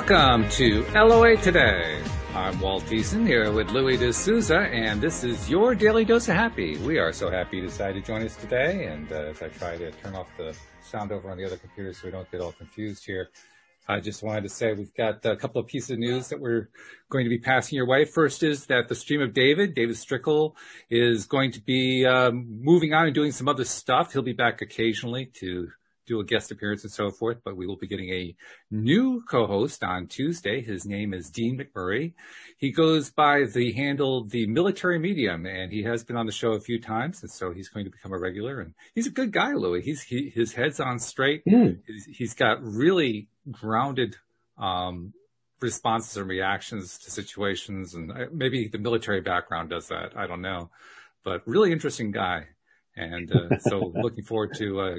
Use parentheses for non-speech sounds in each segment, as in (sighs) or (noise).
Welcome to LOA Today. I'm Walt Thiessen here with Louis D'Souza, and this is your daily dose of happy. We are so happy you decided to join us today, and uh, as I try to turn off the sound over on the other computer so we don't get all confused here, I just wanted to say we've got a couple of pieces of news that we're going to be passing your way. First is that the Stream of David, David Strickel, is going to be um, moving on and doing some other stuff. He'll be back occasionally to do a guest appearance and so forth, but we will be getting a new co-host on Tuesday. His name is Dean McMurray. He goes by the handle The Military Medium and he has been on the show a few times. And so he's going to become a regular and he's a good guy, Louis. He's, he, his head's on straight. Mm. he's, he's got really grounded, um, responses and reactions to situations and uh, maybe the military background does that. I don't know, but really interesting guy. And uh, so (laughs) looking forward to uh,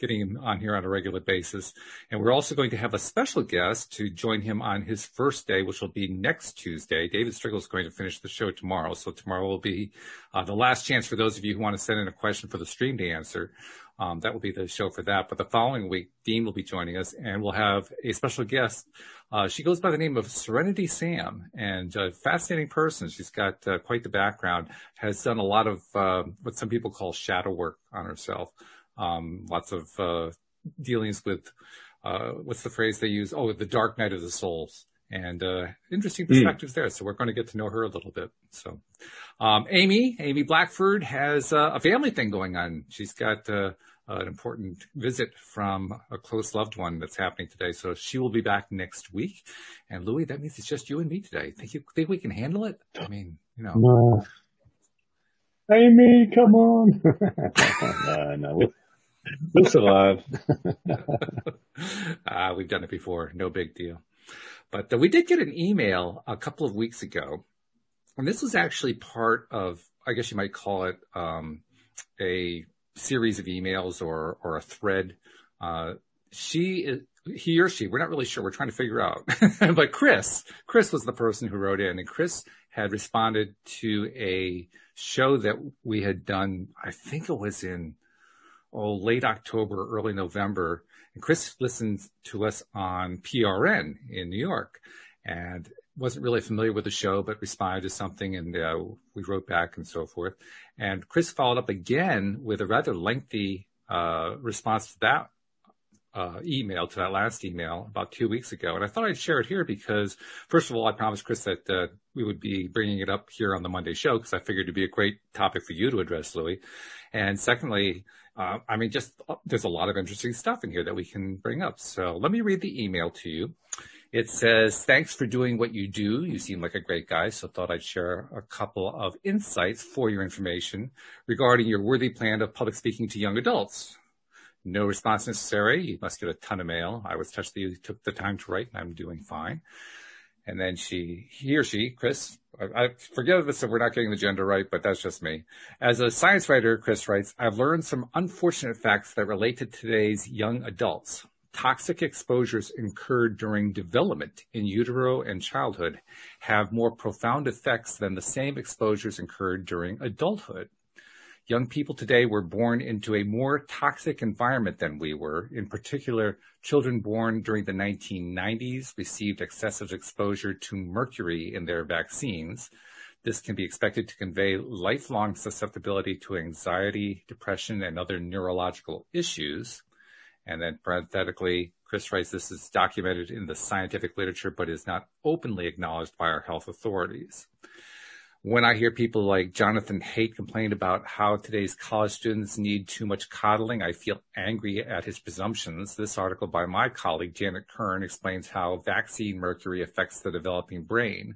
getting him on here on a regular basis. And we're also going to have a special guest to join him on his first day, which will be next Tuesday. David Strickel is going to finish the show tomorrow. So tomorrow will be uh, the last chance for those of you who want to send in a question for the stream to answer. Um, that will be the show for that. But the following week, Dean will be joining us and we'll have a special guest. Uh, she goes by the name of Serenity Sam and a fascinating person. She's got uh, quite the background, has done a lot of uh, what some people call shadow work on herself um, lots of uh, dealings with uh, what's the phrase they use? Oh, the dark night of the souls. And uh, interesting hmm. perspectives mm. there. So we're going to get to know her a little bit. So, um, Ami, Ami Blackford has uh, a family thing going on. She's got uh, an important visit from a close loved one that's happening today. So she will be back next week. And Louis, that means it's just you and me today. Think you think we can handle it? I mean, you know. No. Ami, come on. (laughs) (laughs) no, no, We'll survive. uh, (laughs) we've done it before. No big deal. But uh, we did get an email a couple of weeks ago, and this was actually part of, I guess you might call it, um, a series of emails or or a thread. Uh, she he or she, we're not really sure. We're trying to figure out. (laughs) but Kris, Kris was the person who wrote in, and Kris had responded to a show that we had done. I think it was in oh, late October, early November. And Kris listened to us on PRN in New York and wasn't really familiar with the show, but responded to something and uh, we wrote back and so forth. And Kris followed up again with a rather lengthy uh, response to that uh, email to that last email about two weeks ago. And I thought I'd share it here because first of all, I promised Kris that uh, we would be bringing it up here on the Monday show because I figured it'd be a great topic for you to address, Louis. And secondly, uh, I mean, just uh, there's a lot of interesting stuff in here that we can bring up. So let me read the email to you. It says, thanks for doing what you do. You seem like a great guy. So thought I'd share a couple of insights for your information regarding your worthy plan of public speaking to young adults. No response necessary. You must get a ton of mail. I was touched that you took the time to write and I'm doing fine. And then she, he or she, Kris, I, I forgive us if we're not getting the gender right, but that's just me. As a science writer, Kris writes, I've learned some unfortunate facts that relate to today's young adults. Toxic exposures incurred during development in utero and childhood have more profound effects than the same exposures incurred during adulthood. Young people today were born into a more toxic environment than we were. In particular, children born during the 1990s received excessive exposure to mercury in their vaccines. This can be expected to convey lifelong susceptibility to anxiety, depression, and other neurological issues. And then parenthetically, Kris writes, this is documented in the scientific literature, but is not openly acknowledged by our health authorities when I hear people like Jonathan Haidt complain about how today's college students need too much coddling, I feel angry at his presumptions. This article by my colleague Janet Kern explains how vaccine mercury affects the developing brain.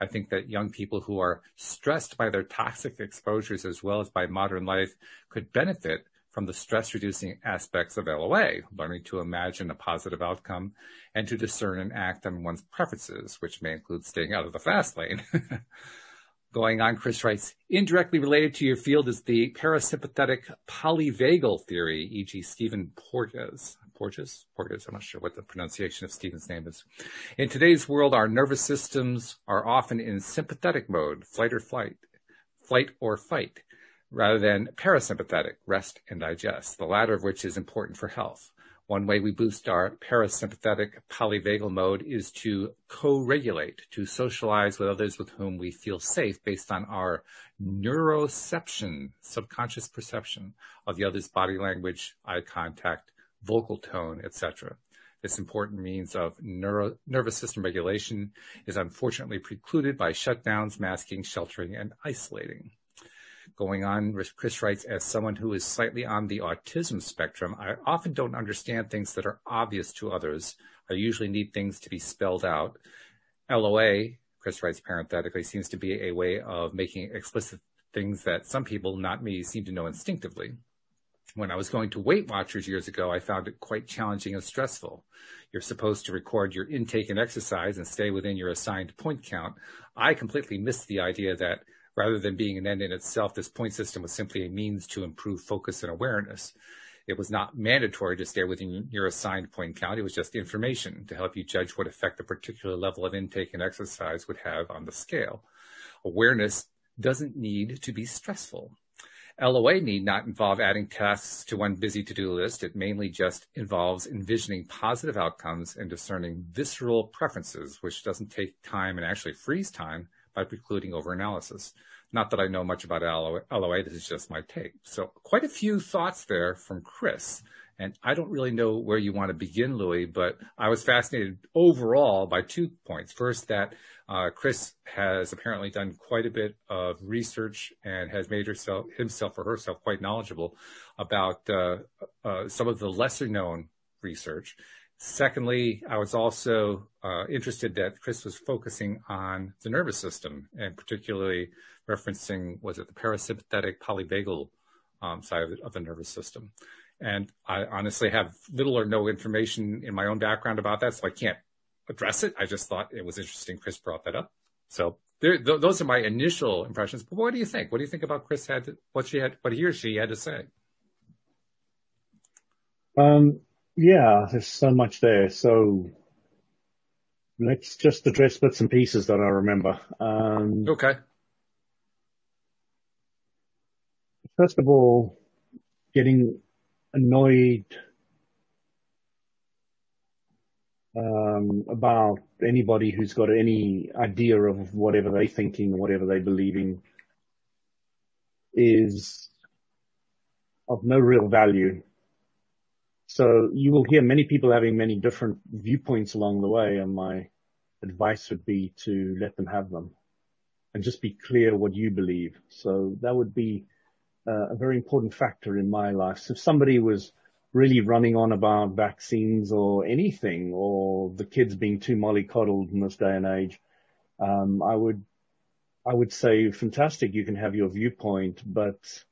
I think that young people who are stressed by their toxic exposures as well as by modern life could benefit from the stress reducing aspects of LOA, learning to imagine a positive outcome and to discern and act on one's preferences, which may include staying out of the fast lane. (laughs) going on. Kris writes, indirectly related to your field is the parasympathetic polyvagal theory, e.g. Stephen Porges. Porges? Porges, I'm not sure what the pronunciation of Stephen's name is. In today's world, our nervous systems are often in sympathetic mode, flight or flight, flight or fight, rather than parasympathetic, rest and digest, the latter of which is important for health. One way we boost our parasympathetic polyvagal mode is to co-regulate, to socialize with others with whom we feel safe based on our neuroception, subconscious perception of the other's body language, eye contact, vocal tone, etc. This important means of neuro, nervous system regulation is unfortunately precluded by shutdowns, masking, sheltering, and isolating going on. Kris writes, as someone who is slightly on the autism spectrum, I often don't understand things that are obvious to others. I usually need things to be spelled out. LOA, Kris writes parenthetically, seems to be a way of making explicit things that some people, not me, seem to know instinctively. When I was going to Weight Watchers years ago, I found it quite challenging and stressful. You're supposed to record your intake and exercise and stay within your assigned point count. I completely missed the idea that Rather than being an end in itself, this point system was simply a means to improve focus and awareness. It was not mandatory to stay within your assigned point count. It was just information to help you judge what effect a particular level of intake and exercise would have on the scale. Awareness doesn't need to be stressful. LOA need not involve adding tasks to one busy to-do list. It mainly just involves envisioning positive outcomes and discerning visceral preferences, which doesn't take time and actually frees time by precluding overanalysis. Not that I know much about LOA, this is just my take. So quite a few thoughts there from Kris. And I don't really know where you want to begin, Louis, but I was fascinated overall by two points. First, that uh, Kris has apparently done quite a bit of research and has made herself, himself or herself quite knowledgeable about uh, uh, some of the lesser known research. Secondly, I was also uh, interested that Kris was focusing on the nervous system and particularly referencing, was it the parasympathetic polyvagal um, side of the, of the, nervous system? And I honestly have little or no information in my own background about that, so I can't address it. I just thought it was interesting Kris brought that up. So there, th- those are my initial impressions. But what do you think? What do you think about Kris had to, what she had, what he or she had to say? Um, yeah, there's so much there. So let's just address bits and pieces that I remember. Um, okay. First of all, getting annoyed um, about anybody who's got any idea of whatever they're thinking, whatever they're believing, is of no real value. So you will hear many people having many different viewpoints along the way, and my advice would be to let them have them and just be clear what you believe. So that would be uh, a very important factor in my life. So if somebody was really running on about vaccines or anything, or the kids being too mollycoddled in this day and age, um, I would, I would say, fantastic, you can have your viewpoint, but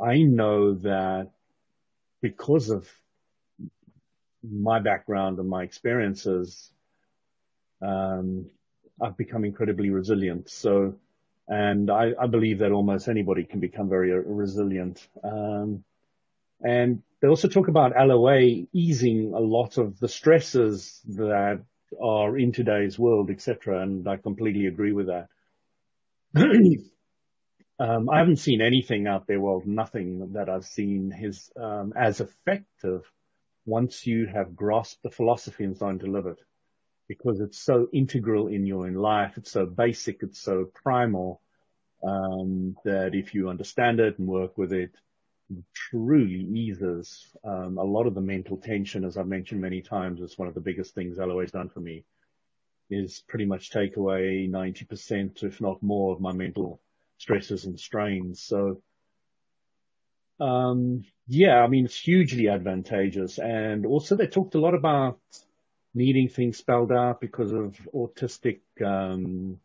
I know that because of my background and my experiences, um, I've become incredibly resilient. So, and I, I, believe that almost anybody can become very resilient. Um, and they also talk about LOA easing a lot of the stresses that are in today's world, etc. And I completely agree with that. (clears throat) um, I haven't seen anything out there, well, nothing that I've seen is um, as effective once you have grasped the philosophy and starting to live it because it's so integral in your own life. It's so basic. It's so primal, um, that if you understand it and work with it, it truly eases, um, a lot of the mental tension, as I've mentioned many times, is one of the biggest things LOA's done for me is pretty much take away 90%, if not more of my mental stresses and strains. So um, yeah, I mean, it's hugely advantageous. And also they talked a lot about needing things spelled out because of autistic, um,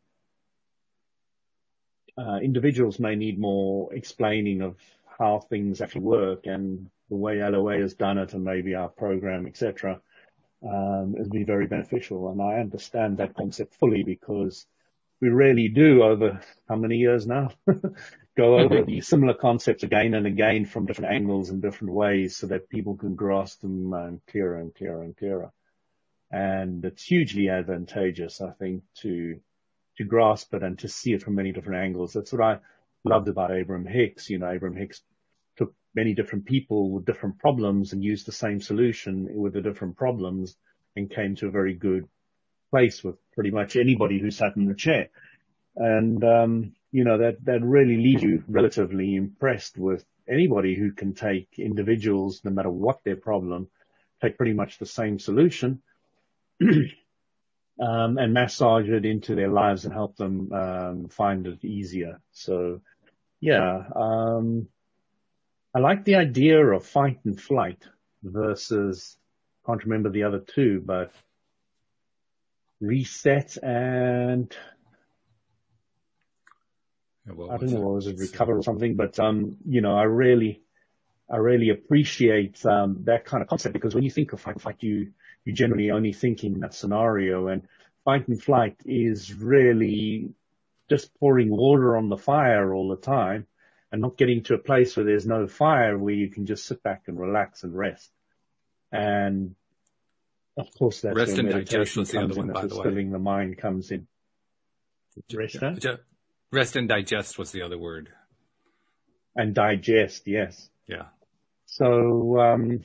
uh, individuals may need more explaining of how things actually work and the way LOA has done it and maybe our program, etc., um, has been very beneficial. And I understand that concept fully because we really do over how many years now (laughs) go (laughs) over mm-hmm. these similar concepts again and again from different angles and different ways so that people can grasp them um, clearer and clearer and clearer. And it's hugely advantageous, I think, to, to grasp it and to see it from many different angles. That's what I loved about Abraham Hicks. You know, Abraham Hicks took many different people with different problems and used the same solution with the different problems and came to a very good place with pretty much anybody who sat in the chair. And, um, you know, that, that really leaves you relatively impressed with anybody who can take individuals, no matter what their problem, take pretty much the same solution, (clears throat) um, and massage it into their lives and help them, um, find it easier. So yeah, um, I like the idea of fight and flight versus, can't remember the other two, but reset and I don't know, what was it, recover or something, but, um, you know, I really, I really appreciate, um, that kind of concept because when you think of fight and flight, you, you generally only think in that scenario and fight and flight is really just pouring water on the fire all the time and not getting to a place where there's no fire where you can just sit back and relax and rest. And of course, that's rest where and meditation digest the other comes one, in, by the stilling way. the mind comes in. Rest huh? Rest and digest was the other word. and digest, yes. Yeah. So, um,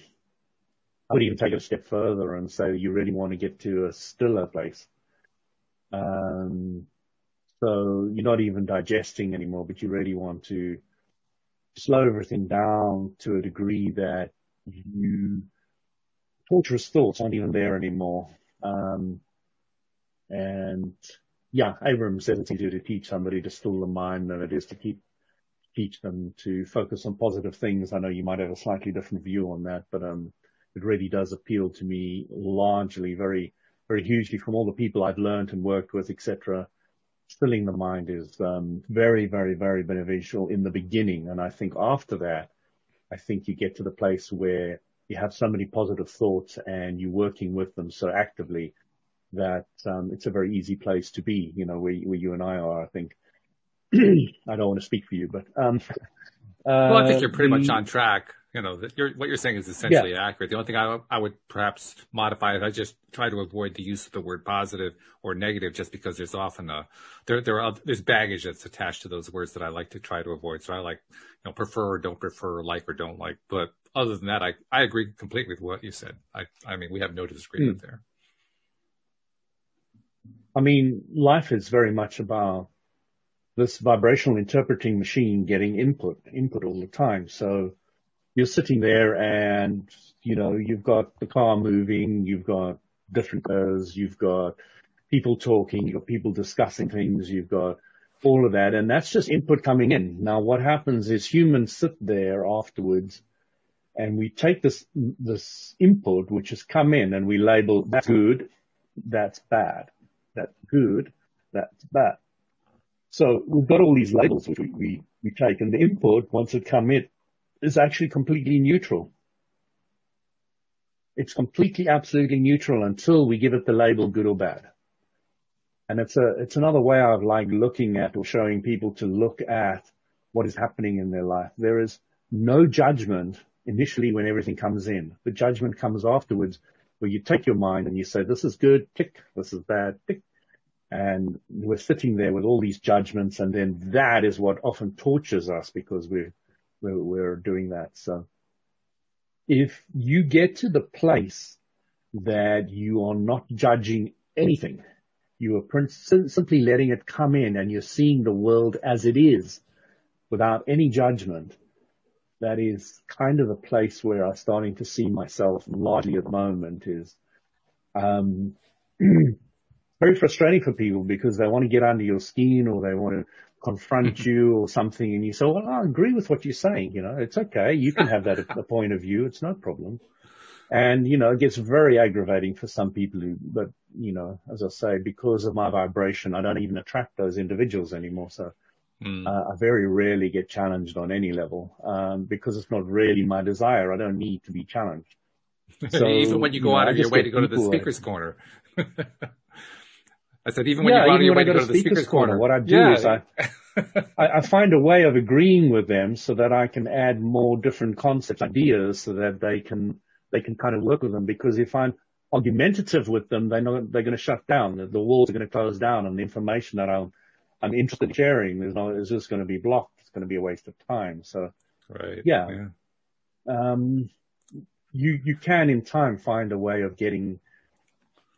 I would even take it a step further and say you really want to get to a stiller place. Um, so you're not even digesting anymore, but you really want to slow everything down to a degree that you torturous thoughts aren't even there anymore. Um, and yeah, Abraham says it's easier to teach somebody to still the mind than it is to keep teach them to focus on positive things. I know you might have a slightly different view on that, but um, it really does appeal to me largely, very, very hugely from all the people I've learned and worked with, etc. Stilling the mind is um, very, very, very beneficial in the beginning, and I think after that, I think you get to the place where you have so many positive thoughts and you're working with them so actively that um, it's a very easy place to be. You know, where, where you and I are, I think. (clears throat) I don't want to speak for you, but um, (laughs) Well, I think uh, you're pretty much on track. You know, you're, what you're saying is essentially accurate. The only thing I, I would perhaps modify is I just try to avoid the use of the word positive or negative just because there's often a, there, there are, there's baggage that's attached to those words that I like to try to avoid. So I like, you know, prefer or don't prefer, like or don't like. But other than that, I, I agree completely with what you said. I, I mean, we have no disagreement Hmm. there. I mean, life is very much about this vibrational interpreting machine getting input, input all the time. So you're sitting there and, you know, you've got the car moving, you've got different cars, you've got people talking, you've got people discussing things, you've got all of that. And that's just input coming in. Now what happens is humans sit there afterwards and we take this, this input, which has come in and we label that's good, that's bad, that's good, that's bad. So we've got all these labels which we, we, we take and the input, once it come in, is actually completely neutral. It's completely, absolutely neutral until we give it the label good or bad. And it's a, it's another way of like looking at or showing people to look at what is happening in their life. There is no judgment initially when everything comes in. The judgment comes afterwards where you take your mind and you say, this is good, tick, this is bad, tick. And we're sitting there with all these judgments and then that is what often tortures us because we're, we're, we're doing that. So if you get to the place that you are not judging anything, you are simply letting it come in and you're seeing the world as it is without any judgment. That is kind of a place where I'm starting to see myself largely at the moment is, um, (clears throat) very frustrating for people because they want to get under your skin or they want to confront you or something and you say, well, I agree with what you're saying. You know, it's okay. You can have that a point of view. It's no problem. And, you know, it gets very aggravating for some people who, but, you know, as I say, because of my vibration, I don't even attract those individuals anymore. So Mm. uh, I very rarely get challenged on any level, um, because it's not really my desire. I don't need to be challenged. (laughs) So, even when you go you know, out of your way to go to the speaker's corner. (laughs) I said, even when yeah, you go out of your way to go to the speaker's corner. what I do yeah. is I, (laughs) I, I find a way of agreeing with them so that I can add more different concepts, ideas, so that they can they can kind of work with them. Because if I'm argumentative with them, they know they're going to shut down. The, the walls are going to close down, and the information that I'm I'm interested in sharing is not is just going to be blocked. It's going to be a waste of time. So right. Yeah. um, you you can in time find a way of getting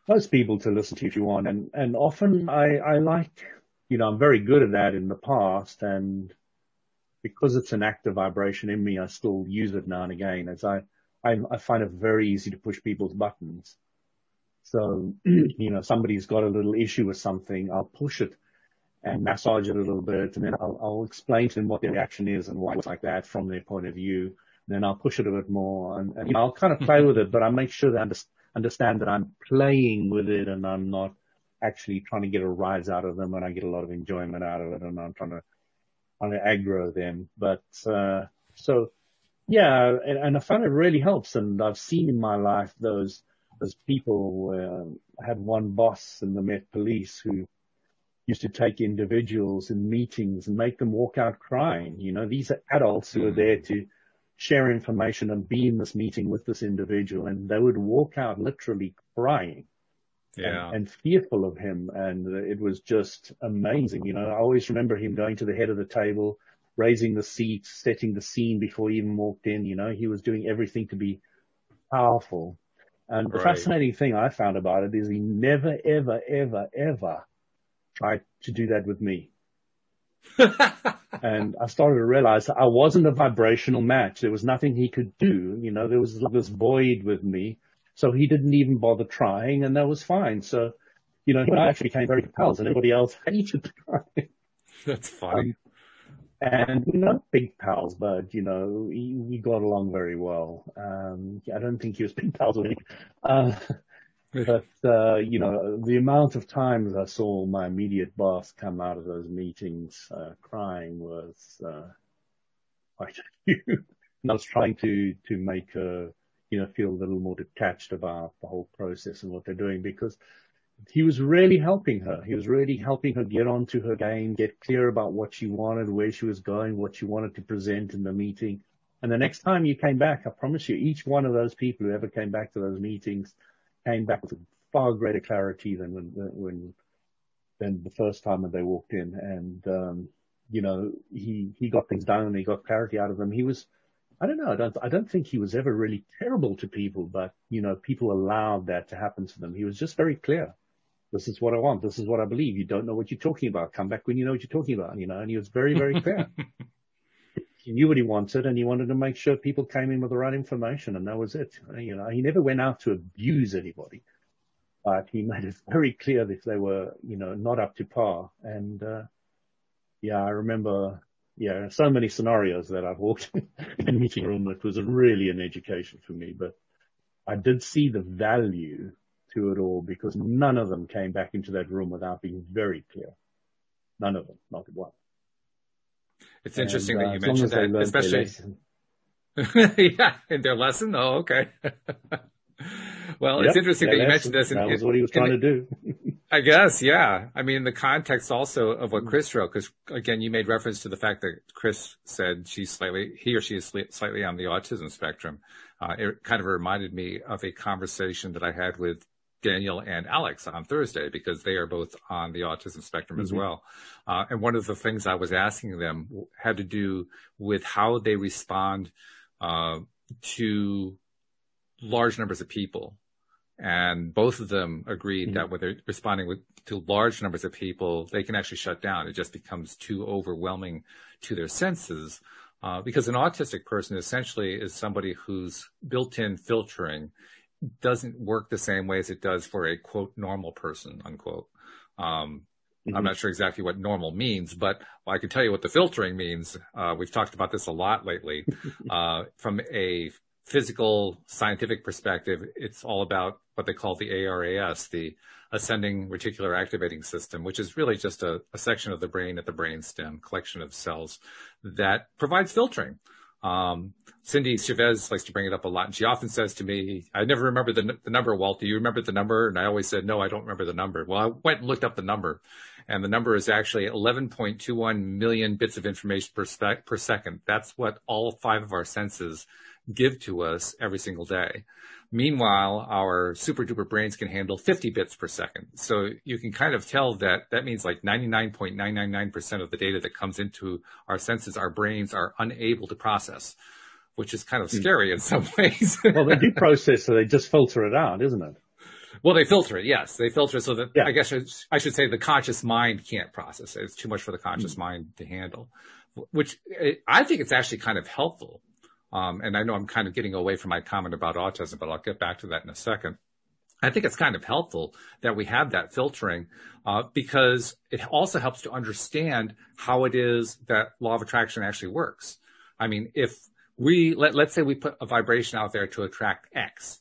most people to listen to you if you want, and and often I I like you know I'm very good at that in the past, and because it's an active vibration in me, I still use it now and again as I I, I find it very easy to push people's buttons. So, (clears throat) you know, somebody's got a little issue with something, I'll push it and massage it a little bit, and then I'll, I'll explain to them what their reaction is and why it's like that from their point of view. And then I'll push it a bit more, and, and you know, I'll kind of play with it, but I make sure they under, understand that I'm playing with it and I'm not actually trying to get a rise out of them, and I get a lot of enjoyment out of it, and I'm trying to trying to aggro them. But uh, so yeah, and, and I find it really helps, and I've seen in my life those those people. Uh, I had one boss in the Met Police who used to take individuals in meetings and make them walk out crying. You know, these are adults who are mm. there to share information and be in this meeting with this individual and they would walk out literally crying. Yeah. And, and fearful of him. And it was just amazing. You know, I always remember him going to the head of the table, raising the seat, setting the scene before he even walked in. You know, he was doing everything to be powerful. And the right. fascinating thing I found about it is he never, ever, ever, ever tried to do that with me. (laughs) and I started to realize I wasn't a vibrational match. There was nothing he could do. You know, there was this void with me. So he didn't even bother trying and that was fine. So, you know, I actually became very pals and everybody else (laughs) hated trying. That's funny. Um, and we're not big pals, but you know, we, we got along very well. Um, I don't think he was big pals with me. Uh, but, uh, you know, the amount of times I saw my immediate boss come out of those meetings, uh, crying was, uh, quite (laughs) a few. and I was trying to, to make her, you know, feel a little more detached about the whole process and what they're doing because he was really helping her. He was really helping her get onto her game, get clear about what she wanted, where she was going, what she wanted to present in the meeting. And the next time you came back, I promise you, each one of those people who ever came back to those meetings came back with far greater clarity than when, when than the first time when they walked in. And um, you know, he he got things done and he got clarity out of them. He was, I don't know, I don't I don't think he was ever really terrible to people, but you know, people allowed that to happen to them. He was just very clear. This is what I want. This is what I believe. You don't know what you're talking about. Come back when you know what you're talking about. You know, and he was very very clear. (laughs) he knew what he wanted and he wanted to make sure people came in with the right information and that was it. You know, he never went out to abuse anybody, but he made it very clear that if they were, you know, not up to par. And, uh, yeah, I remember, yeah, so many scenarios that I've walked (laughs) in a meeting room that was really an education for me, but I did see the value to it all because none of them came back into that room without being very clear. None of them, not one. It's interesting and, uh, that you mentioned that, especially. (laughs) yeah, in their lesson. Oh, okay. (laughs) well, yep, it's interesting that you mentioned this. that was what he was trying to do. (laughs) I guess, yeah. I mean, the context also of what Kris wrote, because again, you made reference to the fact that Kris said she's slightly, he or she is slightly on the autism spectrum. Uh, it kind of reminded me of a conversation that I had with Daniel and Alex on Thursday because they are both on the autism spectrum mm-hmm. as well. Uh, and one of the things I was asking them had to do with how they respond uh, to large numbers of people. And both of them agreed mm-hmm. that when they're responding with, to large numbers of people, they can actually shut down. It just becomes too overwhelming to their senses. Uh, because an autistic person essentially is somebody whose built-in filtering doesn't work the same way as it does for a quote normal person unquote. Um, mm-hmm. I'm not sure exactly what normal means, but I can tell you what the filtering means. Uh, we've talked about this a lot lately. (laughs) uh, from a physical scientific perspective, it's all about what they call the ARAS, the ascending reticular activating system, which is really just a, a section of the brain at the brain stem, collection of cells that provides filtering. Um, Cindy Chavez likes to bring it up a lot. And she often says to me, I never remember the, the number, Walt. Do you remember the number? And I always said, no, I don't remember the number. Well, I went and looked up the number and the number is actually 11.21 million bits of information per, per second. That's what all five of our senses give to us every single day. Meanwhile, our super duper brains can handle 50 bits per second. So you can kind of tell that that means like 99.999% of the data that comes into our senses, our brains are unable to process. which is kind of hmm. scary in some (laughs) ways. well, they do process, so they just filter it out, isn't it? Well, they filter it. Yes, they filter it so that yeah. I guess I should say the conscious mind can't process it. It's too much for the conscious mm-hmm. mind to handle, which I think it's actually kind of helpful. Um, and I know I'm kind of getting away from my comment about autism, but I'll get back to that in a second. I think it's kind of helpful that we have that filtering uh, because it also helps to understand how it is that law of attraction actually works. I mean, if we let, let's say we put a vibration out there to attract X,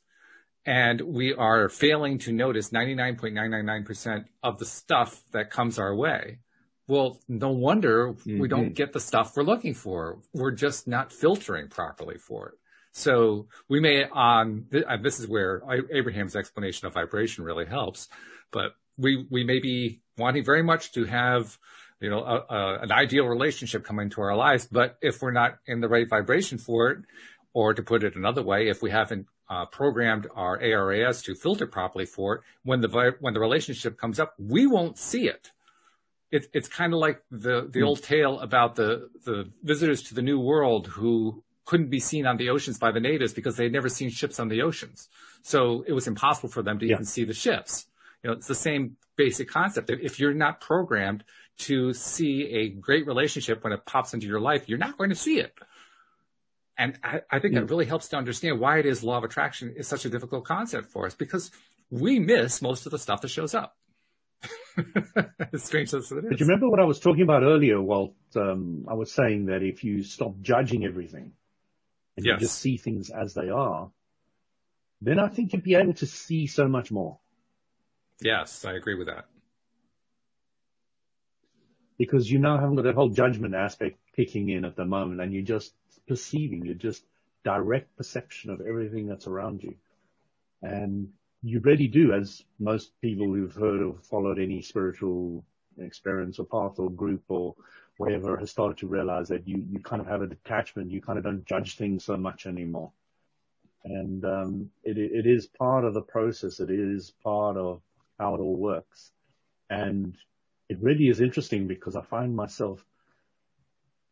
and we are failing to notice 99.999% of the stuff that comes our way. Well, no wonder mm-hmm. we don't mm-hmm. get the stuff we're looking for. We're just not filtering properly for it. So we may on uh, this is where Abraham's explanation of vibration really helps, but we we may be wanting very much to have you know a, a, an ideal relationship come into our lives, but if we're not in the right vibration for it, or to put it another way, if we haven't uh, programmed our ARAS to filter properly for it, when the when the relationship comes up, we won't see it. It it's kind of like the the mm. old tale about the the visitors to the New World who couldn't be seen on the oceans by the natives because they had never seen ships on the oceans. So it was impossible for them to yeah. even see the ships. You know, it's the same basic concept. If you're not programmed to see a great relationship when it pops into your life, you're not going to see it. And I, I think yeah. that really helps to understand why it is law of attraction is such a difficult concept for us because we miss most of the stuff that shows up. (laughs) strange as it is. But you remember what I was talking about earlier, Walt? Um, I was saying that if you stop judging everything, and yes. you just see things as they are, then I think you'd be able to see so much more. Yes, I agree with that. Because you now haven't got that whole judgment aspect kicking in at the moment and you're just perceiving, you're just direct perception of everything that's around you. And you really do, as most people who've heard or followed any spiritual experience or path or group or whatever has started to realize that you, you kind of have a detachment. You kind of don't judge things so much anymore. And, um, it, it is part of the process. It is part of how it all works. And it really is interesting because I find myself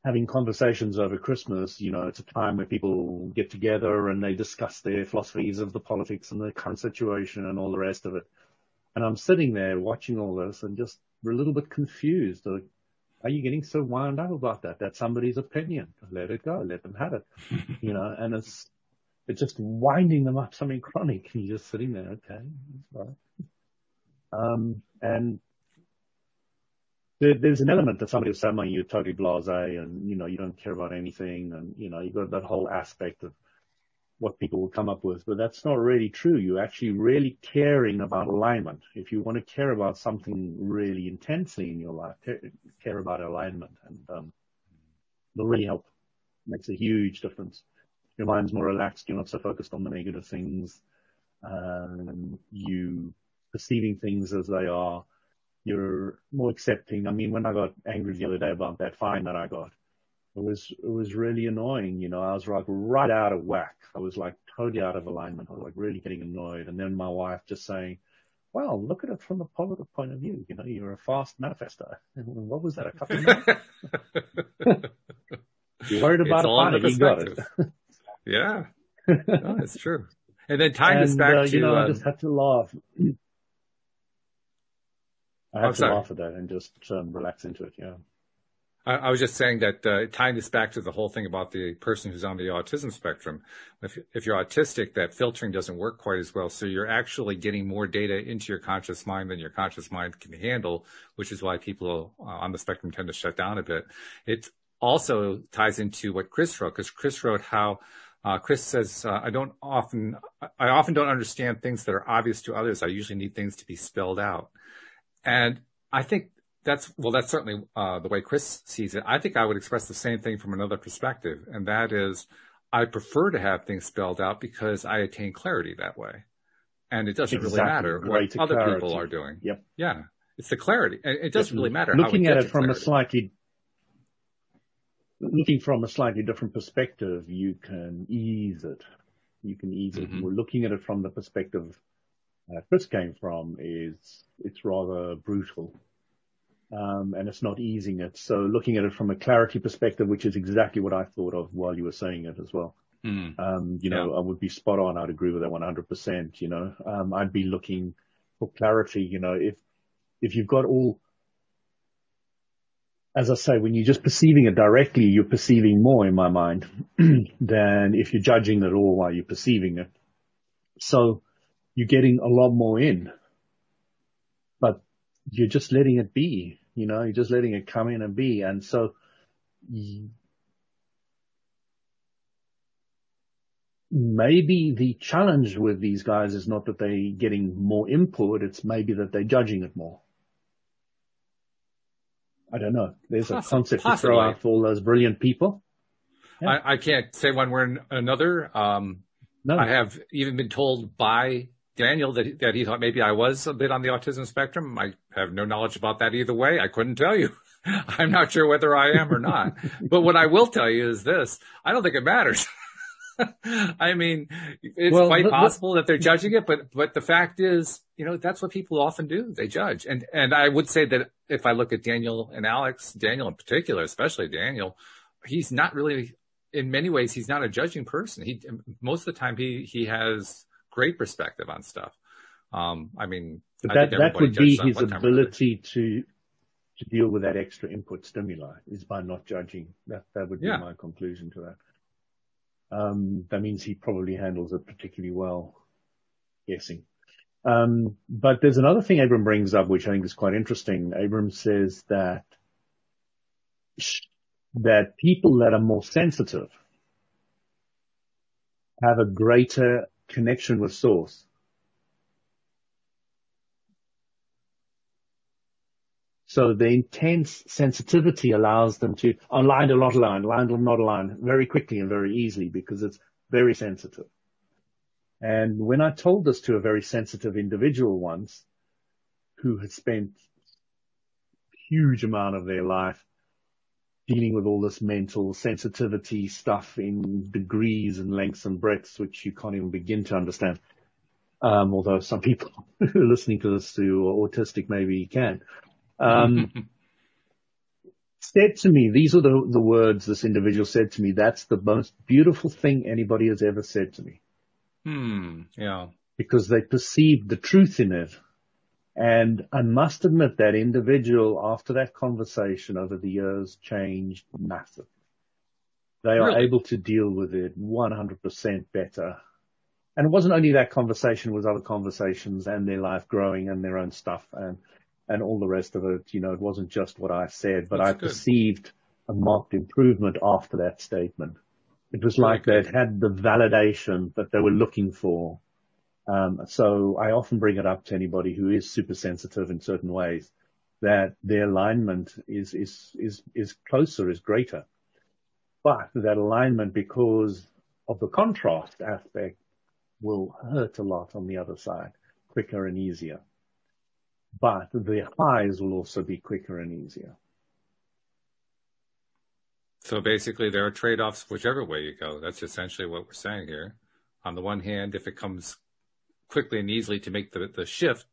having conversations over Christmas. You know, it's a time where people get together and they discuss their philosophies of the politics and the current situation and all the rest of it. And I'm sitting there watching all this and just a little bit confused. Like, are you getting so wound up about that? That's somebody's opinion. Let it go. Let them have it. (laughs) you know, and it's, it's just winding them up something chronic. And you're just sitting there. Okay. Right. Um, and there, there's an element of somebody saying you're totally blasé and, you know, you don't care about anything. And, you know, you've got that whole aspect of, what people will come up with, but that's not really true. You're actually really caring about alignment. If you want to care about something really intensely in your life, care about alignment and, um, it'll really help. Makes a huge difference. Your mind's more relaxed. You're not so focused on the negative things. Um, you perceiving things as they are. You're more accepting. I mean, when I got angry the other day about that fine that I got, it was it was really annoying. You know, I was like right out of whack. I was like totally out of alignment. I was like really getting annoyed. And then my wife just saying, "Well, look at it from a positive point of view. You know, you're a fast manifester." And what was that? A couple of minutes? (laughs) you worried about it's a You got it. yeah, (laughs) no, it's true. And then tying this back uh, to you know, um, I just had to laugh. I oh, to sorry. laugh at that and just um, relax into it. Yeah. I, I was just saying that uh, tying this back to the whole thing about the person who's on the autism spectrum. If, if you're autistic, that filtering doesn't work quite as well. So you're actually getting more data into your conscious mind than your conscious mind can handle, which is why people uh, on the spectrum tend to shut down a bit. It also ties into what Kris wrote, because Kris wrote how uh, Kris says, uh, I don't often, I often don't understand things that are obvious to others. I usually need things to be spelled out. And I think that's well, that's certainly uh, the way Kris sees it. I think I would express the same thing from another perspective, and that is, I prefer to have things spelled out because I attain clarity that way, and it doesn't exactly. really matter what other clarity. people are doing. Yep. Yeah, it's the clarity. It doesn't really matter. Looking at it from clarity. a slightly looking from a slightly different perspective, you can ease it. You can ease mm-hmm. it. We're looking at it from the perspective uh, Kris came from is it's rather brutal um, and it's not easing it. So looking at it from a clarity perspective, which is exactly what I thought of while you were saying it as well. Mm. Um, you know, I would be spot on. I'd agree with that 100%. You know, um, I'd be looking for clarity. You know, if, if you've got all, as I say, when you're just perceiving it directly, you're perceiving more in my mind (clears throat) than if you're judging it all while you're perceiving it. So you're getting a lot more in, but you're just letting it be, you know, you're just letting it come in and be. And so maybe the challenge with these guys is not that they're getting more input, it's maybe that they're judging it more. I don't know. There's a concept to throw out for all those brilliant people. Yeah. I, I, can't say one way or another. Um, no. I have even been told by Daniel that, that he thought maybe I was a bit on the autism spectrum. I have no knowledge about that either way. I couldn't tell you. (laughs) I'm not sure whether I am or not. (laughs) but what I will tell you is this. I don't think it matters. (laughs) I mean, it's well, quite possible that they're judging it, but, but the fact is, you know, that's what people often do. They judge. And, and I would say that if I look at Daniel and Alex, Daniel in particular, especially Daniel, he's not really, in many ways, he's not a judging person. He, most of the time he, he has great perspective on stuff. Um, I mean, but that, that would be his ability to, to deal with that extra input stimuli is by not judging. That, that would be yeah. my conclusion to that. Um, that means he probably handles it particularly well, guessing. Um, but there's another thing Abram brings up, which I think is quite interesting. Abram says that, that people that are more sensitive have a greater connection with source. So the intense sensitivity allows them to align or not align, align or not align very quickly and very easily because it's very sensitive. And when I told this to a very sensitive individual once who had spent huge amount of their life dealing with all this mental sensitivity stuff in degrees and lengths and breadths, which you can't even begin to understand. Um, although some people (laughs) who are listening to this who are autistic maybe can. Um, (laughs) said to me, these are the, the words this individual said to me. That's the most beautiful thing anybody has ever said to me. Hmm. Yeah. Because they perceived the truth in it. And I must admit that individual after that conversation over the years changed massively. They are able to deal with it 100% better. And it wasn't only that conversation, it was other conversations and their life growing and their own stuff. And and all the rest of it. You know, it wasn't just what I said, but That's I good. perceived a marked improvement after that statement. It was like they'd had the validation that they were looking for. Um, so I often bring it up to anybody who is super sensitive in certain ways that their alignment is, is, is, is closer, is greater. But that alignment, because of the contrast aspect, will hurt a lot on the other side, quicker and easier but the highs will also be quicker and easier. So basically, there are trade-offs whichever way you go. That's essentially what we're saying here. On the one hand, if it comes quickly and easily to make the, the shift,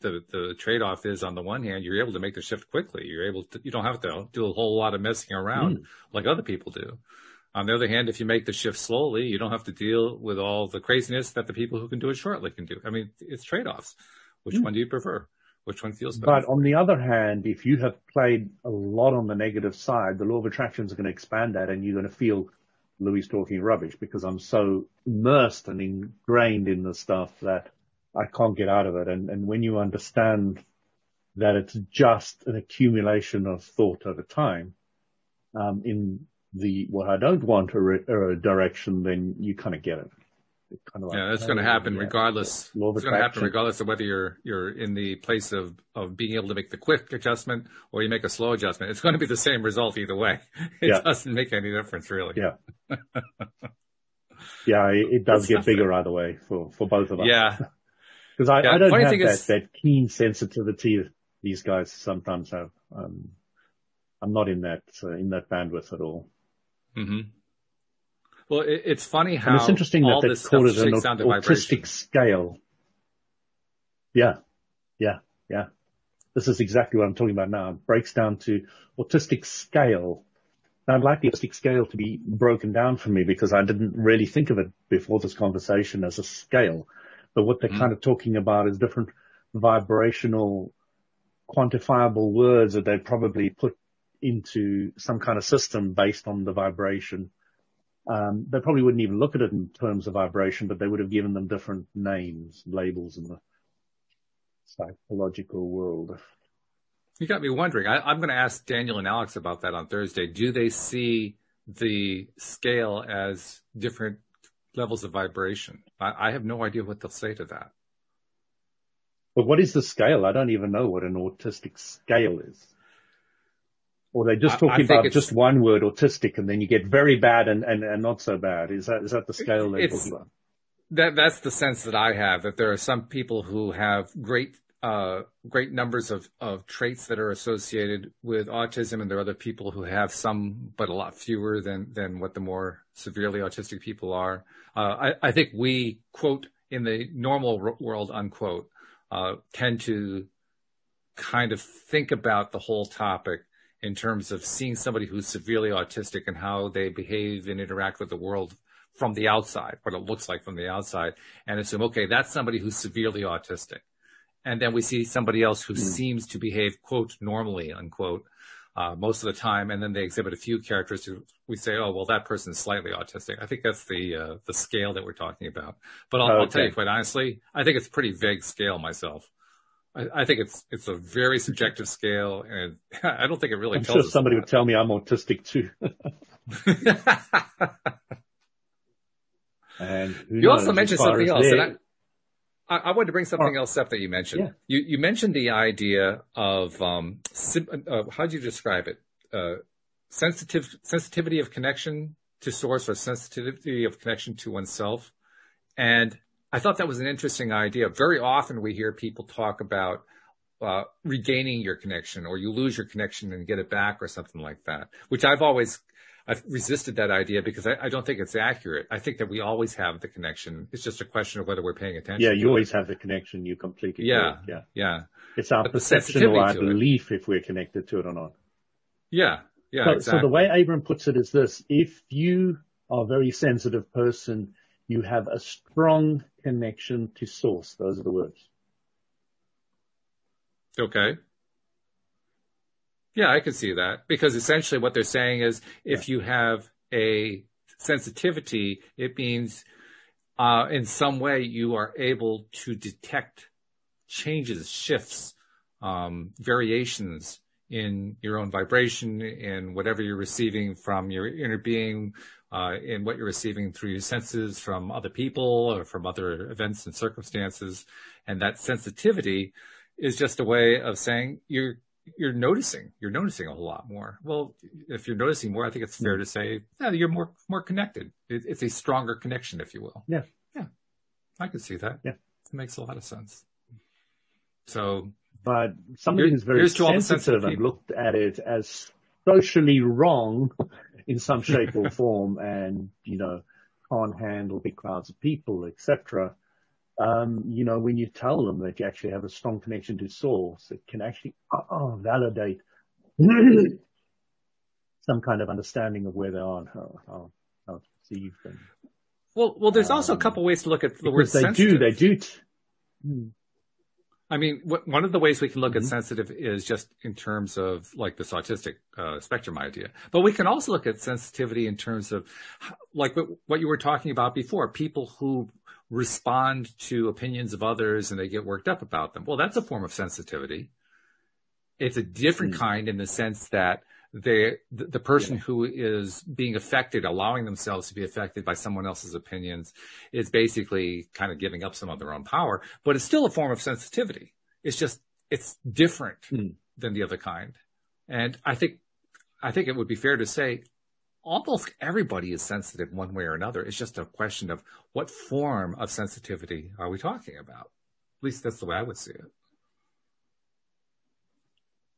the, the trade-off is on the one hand, you're able to make the shift quickly. You're able to, you don't have to do a whole lot of messing around mm. like other people do. On the other hand, if you make the shift slowly, you don't have to deal with all the craziness that the people who can do it shortly can do. I mean, it's trade-offs. Which mm. one do you prefer? Which one feels better? But on the other hand, if you have played a lot on the negative side, the law of attraction is going to expand that and you're going to feel Louis talking rubbish because I'm so immersed and ingrained in the stuff that I can't get out of it. And, and when you understand that it's just an accumulation of thought over time, um, in the, what I don't want a, re- a direction, then you kind of get it kind of like, yeah, that's going to happen regardless. It's going to happen regardless of whether you're you're in the place of of being able to make the quick adjustment or you make a slow adjustment. It's going to be the same result either way. (laughs) It yeah. doesn't make any difference really. Yeah. (laughs) yeah, it, it does get bigger either way for for both of us. Yeah. (laughs) Because I, I don't have that, is, that keen sensitivity these guys sometimes have. Um, I'm not in that uh, in that bandwidth at all. Mm-hmm. Well, it, it's funny how and it's interesting that they call it an autistic scale. Yeah, yeah, yeah. This is exactly what I'm talking about now. It breaks down to autistic scale. I'd like the autistic scale to be broken down for me because I didn't really think of it before this conversation as a scale. But what they're mm. kind of talking about is different vibrational quantifiable words that they probably put into some kind of system based on the vibration. Um, they probably wouldn't even look at it in terms of vibration, but they would have given them different names, labels in the psychological world. You got me wondering. I, am going to ask Daniel and Alex about that on Thursday. Do they see the scale as different levels of vibration? I, I have no idea what they'll say to that. But what is the scale? I don't even know what an autistic scale is. Or they're just talking about just one word, autistic, and then you get very bad and, and, and not so bad. Is that, is that the scale about? That, that's the sense that I have, that there are some people who have great, uh, great numbers of, of traits that are associated with autism, and there are other people who have some, but a lot fewer than, than what the more severely autistic people are. Uh, I, I think we, quote, in the normal world, unquote, uh, tend to kind of think about the whole topic in terms of seeing somebody who's severely autistic and how they behave and interact with the world from the outside, what it looks like from the outside, and assume, okay, that's somebody who's severely autistic. And then we see somebody else who mm. seems to behave, quote, normally, unquote, uh, most of the time, and then they exhibit a few characteristics. We say, oh, well, that person is slightly autistic. I think that's the uh, the scale that we're talking about. But I'll, okay. I'll, tell you quite honestly, I think it's a pretty vague scale myself. I, I think it's it's a very subjective scale, and (laughs) I don't think it really. I'm tells sure somebody would tell me I'm autistic too. (laughs) and you also mentioned something else, and I, I, wanted to bring something else up that you mentioned. Yeah. You, you mentioned the idea of, um, uh, how do you describe it? Uh, sensitive, sensitivity of connection to source or sensitivity of connection to oneself. And I thought that was an interesting idea. Very often we hear people talk about uh, regaining your connection or you lose your connection and get it back or something like that, which I've always I've resisted that idea because I, I, don't think it's accurate. I think that we always have the connection. It's just a question of whether we're paying attention. Yeah, you always have the connection. You completely. Yeah, yeah, yeah. It's our but perception or our belief it. if we're connected to it or not. Yeah, yeah. So, exactly. so the way Abraham puts it is this: if you are a very sensitive person, you have a strong connection to source. Those are the words. Okay. Yeah, I can see that because essentially what they're saying is if you have a sensitivity, it means uh, in some way you are able to detect changes, shifts, um, variations in your own vibration, in whatever you're receiving from your inner being, uh, in what you're receiving through your senses from other people or from other events and circumstances. And that sensitivity is just a way of saying you're you're noticing, you're noticing a whole lot more. Well, if you're noticing more, I think it's fair to say yeah, you're more, more connected. It, it's a stronger connection, if you will. Yeah. Yeah. I can see that. Yeah. It makes a lot of sense. So, but somebody who's very sensitive and looked at it as socially wrong in some (laughs) shape or form and, you know, can't handle big crowds of people, etc um, you know, when you tell them that you actually have a strong connection to source, it can actually uh, validate (clears throat) some kind of understanding of where they are and how, how, how it's perceived. And, well, well, there's um, also a um, couple ways to look at the word they sensitive. do, they do. T-. I mean, one of the ways we can look mm-hmm. at sensitive is just in terms of like this autistic uh, spectrum idea, but we can also look at sensitivity in terms of like what, what you were talking about before, people who respond to opinions of others and they get worked up about them. Well, that's a form of sensitivity. It's a different mm. kind in the sense that they, the, the person yeah. who is being affected, allowing themselves to be affected by someone else's opinions is basically kind of giving up some of their own power, but it's still a form of sensitivity. It's just, it's different mm. than the other kind. And I think, I think it would be fair to say almost everybody is sensitive one way or another. It's just a question of what form of sensitivity are we talking about? At least that's the way I would see it.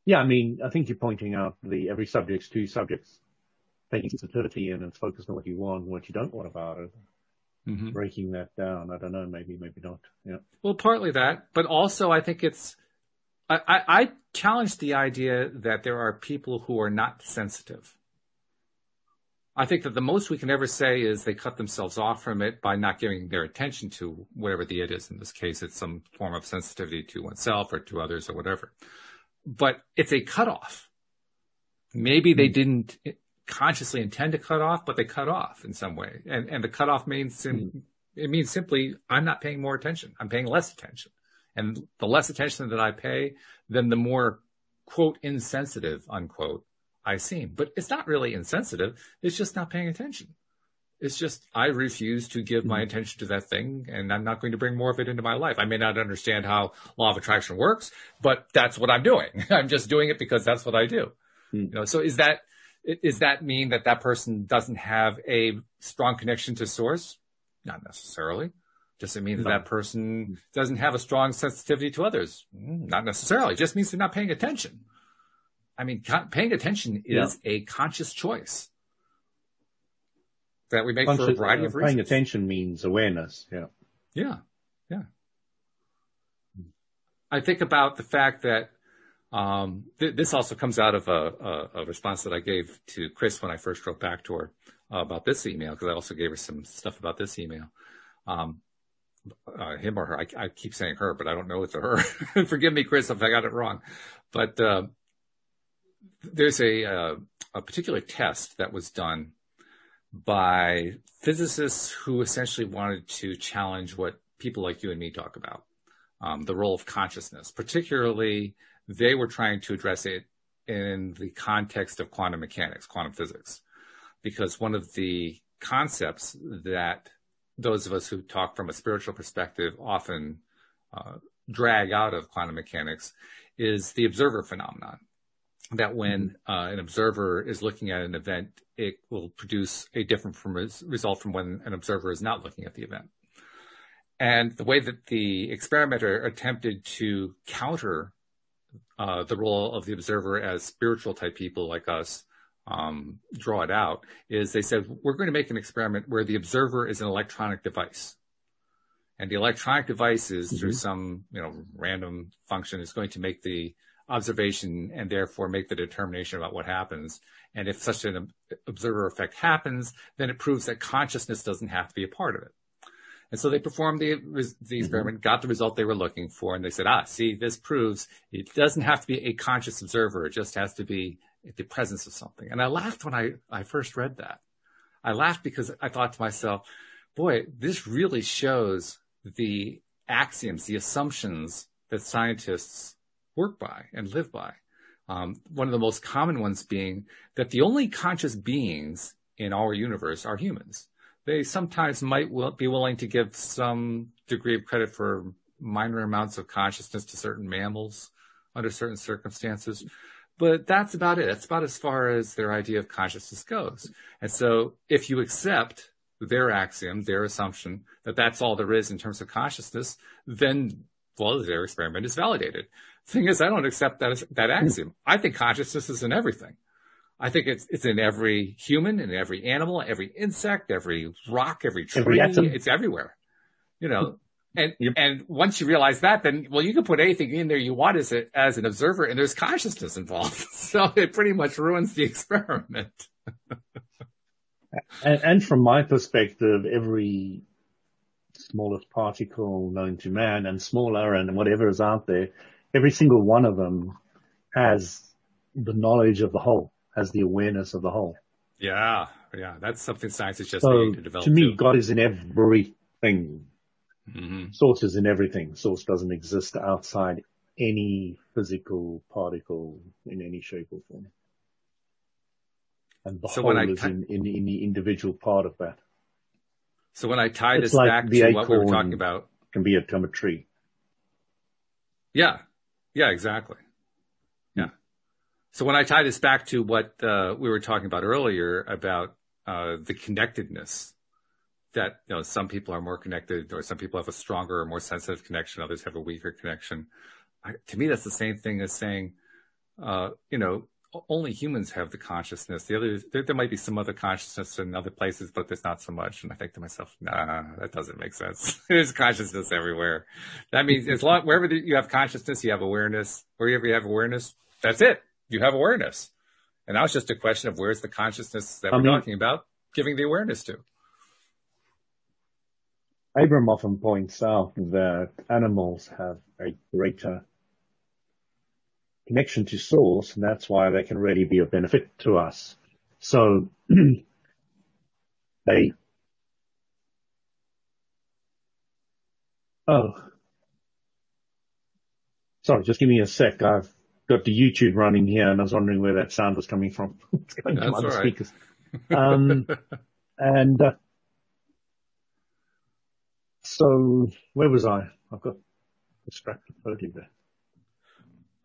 Yeah, I mean, I think you're pointing out the every subject's two subjects, taking sensitivity in and focusing on what you want and what you don't want about it. Mm-hmm. Breaking that down. I don't know, maybe, maybe not. Yeah. Well, partly that, but also I think it's, I, I, I challenge the idea that there are people who are not sensitive I think that the most we can ever say is they cut themselves off from it by not giving their attention to whatever the it is. In this case, it's some form of sensitivity to oneself or to others or whatever. But it's a cutoff. Maybe they hmm. didn't consciously intend to cut off, but they cut off in some way. And, and the cutoff means, sim- it means simply, I'm not paying more attention. I'm paying less attention. And the less attention that I pay, then the more quote insensitive unquote I seem. But it's not really insensitive. It's just not paying attention. It's just I refuse to give my hmm. attention to that thing and I'm not going to bring more of it into my life. I may not understand how law of attraction works, but that's what I'm doing. (laughs) I'm just doing it because that's what I do. Mm. You know, so is that is that mean that that person doesn't have a strong connection to source? Not necessarily. Does it mean that that person doesn't have a strong sensitivity to others? Hmm, not necessarily. It just means they're not paying attention. I mean, paying attention is yeah. a conscious choice that we make conscious, for a variety uh, of reasons. Paying attention means awareness. Yeah. Yeah. Yeah. I think about the fact that um, th- this also comes out of a, a, a, response that I gave to Kris when I first wrote back to her uh, about this email, because I also gave her some stuff about this email. Um, uh, him or her, I, I, keep saying her, but I don't know if it's a her. (laughs) Forgive me, Kris, if I got it wrong. But uh, there's a, uh, a particular test that was done by physicists who essentially wanted to challenge what people like you and me talk about, um, the role of consciousness. Particularly, they were trying to address it in the context of quantum mechanics, quantum physics, because one of the concepts that those of us who talk from a spiritual perspective often uh, drag out of quantum mechanics is the observer phenomenon that when mm-hmm. uh, an observer is looking at an event, it will produce a different from res- result from when an observer is not looking at the event. And the way that the experimenter attempted to counter uh, the role of the observer as spiritual type people like us um, draw it out is they said we're going to make an experiment where the observer is an electronic device and the electronic device is mm-hmm. through some you know random function is going to make the observation and therefore make the determination about what happens. And if such an observer effect happens, then it proves that consciousness doesn't have to be a part of it. And so they performed the, the mm-hmm. experiment, mm-hmm. got the result they were looking for, and they said, ah, see, this proves it doesn't have to be a conscious observer. It just has to be the presence of something. And I laughed when I, I first read that. I laughed because I thought to myself, boy, this really shows the axioms, the assumptions that scientists work by and live by. Um, one of the most common ones being that the only conscious beings in our universe are humans. They sometimes might be willing to give some degree of credit for minor amounts of consciousness to certain mammals under certain circumstances. But that's about it. That's about as far as their idea of consciousness goes. And so if you accept their axiom, their assumption that that's all there is in terms of consciousness, then, well, their experiment is validated. Thing is, I don't accept that that hmm. axiom. I think consciousness is in everything. I think it's it's in every human, in every animal, every insect, every rock, every tree. Every it's everywhere. You know, hmm. and yep. and once you realize that, then well, you can put anything in there you want as a, as an observer, and there's consciousness involved. (laughs) So it pretty much ruins the (laughs) experiment. and, and from my perspective, every smallest particle known to man and smaller and whatever is out there every single one of them has the knowledge of the whole, has the awareness of the whole. Yeah, yeah, that's something science is just so, to develop. To me, too. God is in everything. Mm-hmm. Source is in everything. Source doesn't exist outside any physical particle in any shape or form. And the so whole is in, in, in, the individual part of that. So when I tie it's this like back to what we were talking about, can be a, a tree. Yeah, yeah, exactly. Yeah. So when I tie this back to what uh, we were talking about earlier about uh, the connectedness, that you know some people are more connected, or some people have a stronger or more sensitive connection, others have a weaker connection. I, to me, that's the same thing as saying, uh, you know, only humans have the consciousness. The other, there, there, might be some other consciousness in other places, but there's not so much. And I think to myself, nah, that doesn't make sense. (laughs) there's consciousness everywhere. That means as long, wherever you have consciousness, you have awareness. Wherever you have awareness, that's it. You have awareness. And now it's just a question of where's the consciousness that I we're mean, talking about giving the awareness to. Abraham often points out that animals have a greater connection to source, and that's why they can really be of benefit to us. So (clears throat) they Oh. Sorry, just give me a sec. I've got the YouTube running here and I was wondering where that sound was coming from. (laughs) it's coming from other speakers. (laughs) Um, and, uh, so where was I? I've got distracted totally there.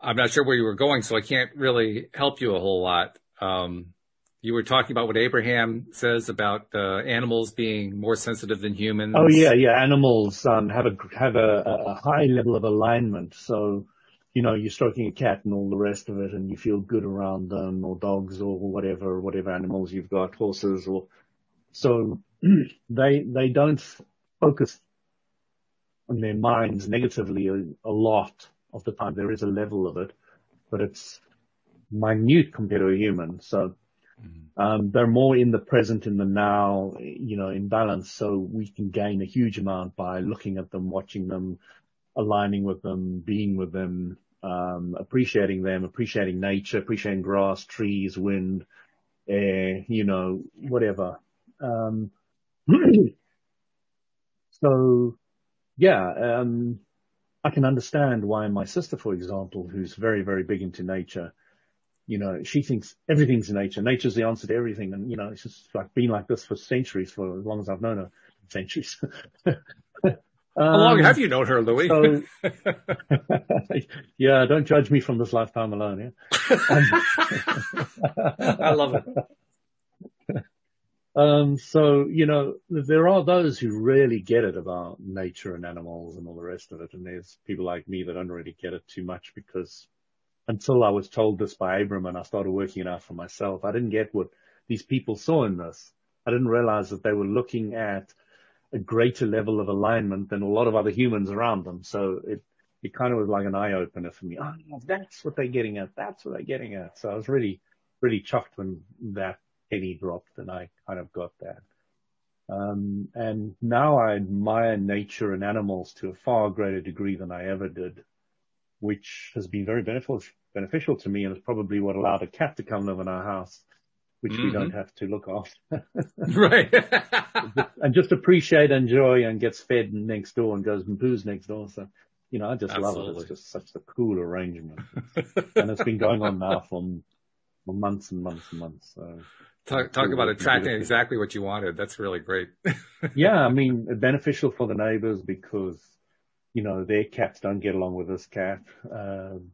I'm not sure where you were going, so I can't really help you a whole lot. Um, you were talking about what Abraham says about uh, animals being more sensitive than humans. Oh yeah, yeah. Animals um, have a have a, a high level of alignment. So, you know, you're stroking a cat and all the rest of it, and you feel good around them, or dogs, or whatever, whatever animals you've got, horses, or so (clears throat) they they don't focus on their minds negatively a, a lot of the time. There is a level of it, but it's minute compared to a human. So Mm-hmm. Um, they're more in the present, in the now, you know, in balance. So we can gain a huge amount by looking at them, watching them, aligning with them, being with them, um, appreciating them, appreciating nature, appreciating grass, trees, wind, air, you know, whatever. Um, (clears throat) so yeah, um, I can understand why my sister, for example, who's very, very big into nature, you know, she thinks everything's nature. Nature's the answer to everything. And, you know, it's just like been like this for centuries, for as long as I've known her. Centuries. um, (laughs) How long have you known her, Louis? So, (laughs) yeah, don't judge me from this lifetime alone. Yeah. (laughs) I love it. Um, so, you know, there are those who really get it about nature and animals and all the rest of it. And there's people like me that don't really get it too much because until I was told this by Abraham and I started working it out for myself. I didn't get what these people saw in this. I didn't realize that they were looking at a greater level of alignment than a lot of other humans around them. So it, it kind of was like an eye opener for me. Oh, that's what they're getting at. That's what they're getting at. So I was really, really chuffed when that penny dropped and I kind of got that. Um, and now I admire nature and animals to a far greater degree than I ever did, which has been very beneficial, beneficial to me and is probably what allowed a cat to come live in our house, which mm-hmm. we don't mm-hmm. have to look after. (laughs) (laughs) right. and just appreciate, enjoy and gets fed next door and goes and poos next door. So, you know, I just Absolutely. love it. It's just such a cool arrangement. (laughs) and it's been going on now for, for months and months and months. So. Talk, talk about attracting exactly what you wanted. That's really great. (laughs) yeah, I mean, beneficial for the neighbors because, you know, their cats don't get along with this cat. Um,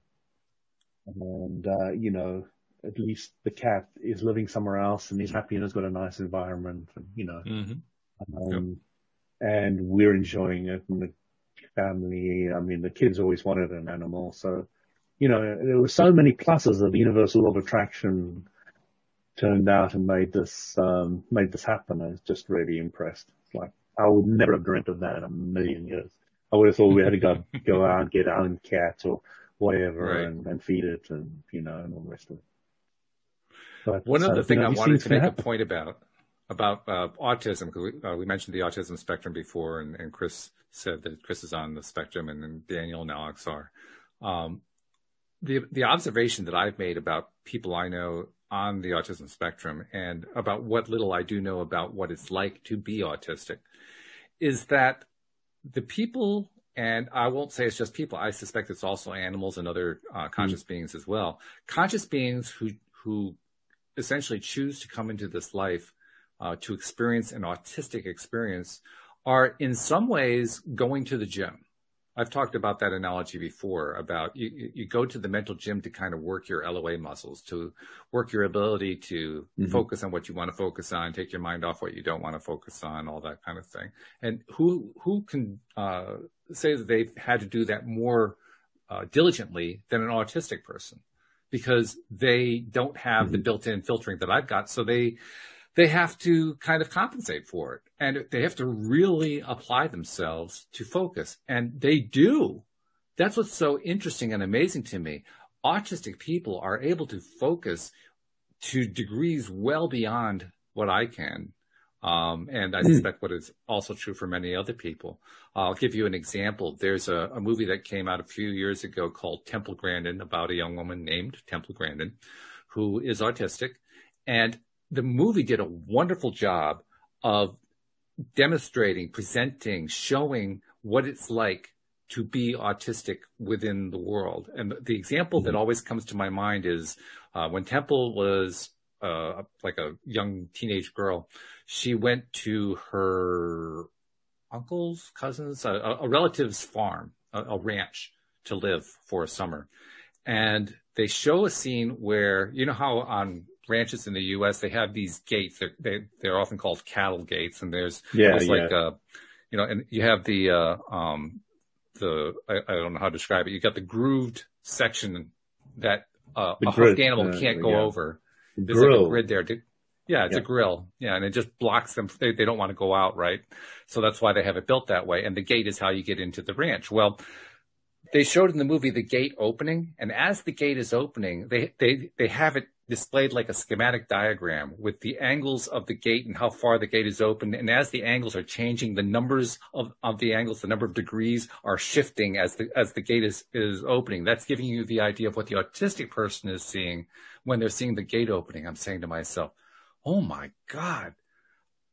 and uh, you know, at least the cat is living somewhere else and he's happy and has got a nice environment, and you know, mm-hmm. um, yep. and we're enjoying it. And the family, I mean, the kids always wanted an animal, so you know, there were so many pluses of the universal law of attraction turned out and made this um, made this happen. I was just really impressed. It's like I would never have dreamt of that in a million years. I would have thought we had to go go out and get our own cat or whatever right. and, and, feed it and, you know, and all the rest of it. But, One other uh, thing you know, I wanted to make happen. a point about, about uh, autism, because we, uh, we, mentioned the autism spectrum before, and, and, Kris said that Kris is on the spectrum, and, and Daniel and Alex are. Um, the the observation that I've made about people I know on the autism spectrum, and about what little I do know about what it's like to be autistic, is that the people and I won't say it's just people. I suspect it's also animals and other uh, conscious mm. beings as well. Conscious beings who who essentially choose to come into this life uh, to experience an autistic experience are in some ways going to the gym. I've talked about that analogy before about you, you go to the mental gym to kind of work your LOA muscles, to work your ability to mm-hmm. focus on what you want to focus on, take your mind off what you don't want to focus on, all that kind of thing. And who, who can, uh, say that they've had to do that more, uh, diligently than an autistic person because they don't have mm-hmm. the built-in filtering that I've got. So they, they have to kind of compensate for it and they have to really apply themselves to focus and they do. That's what's so interesting and amazing to me. Autistic people are able to focus to degrees well beyond what I can. Um, and I hmm. suspect what is also true for many other people. I'll give you an example. There's a, a, movie that came out a few years ago called Temple Grandin about a young woman named Temple Grandin who is autistic. And the movie did a wonderful job of demonstrating, presenting, showing what it's like to be autistic within the world. And the example that mm-hmm. always comes to my mind is uh, when Temple was uh, like a young teenage girl, she went to her uncle's, cousins, a, a relative's farm, a, a ranch to live for a summer. And they show a scene where, you know how on ranches in the U.S. they have these gates. They're they, they're often called cattle gates, and there's yeah, yeah. like uh, you know, and you have the uh, um, the I, I, don't know how to describe it. You got the grooved section that uh, a hoofed animal uh, can't go yeah. over. There's grill. like a grid there. Yeah, it's yeah. a grill. Yeah, and it just blocks them. They, they don't want to go out, right? So that's why they have it built that way. And the gate is how you get into the ranch. Well, they showed in the movie the gate opening, and as the gate is opening, they they they have it displayed like a schematic diagram with the angles of the gate and how far the gate is open. And as the angles are changing, the numbers of, of the angles, the number of degrees are shifting as the as the gate is is opening. That's giving you the idea of what the autistic person is seeing when they're seeing the gate opening. I'm saying to myself, "Oh my God."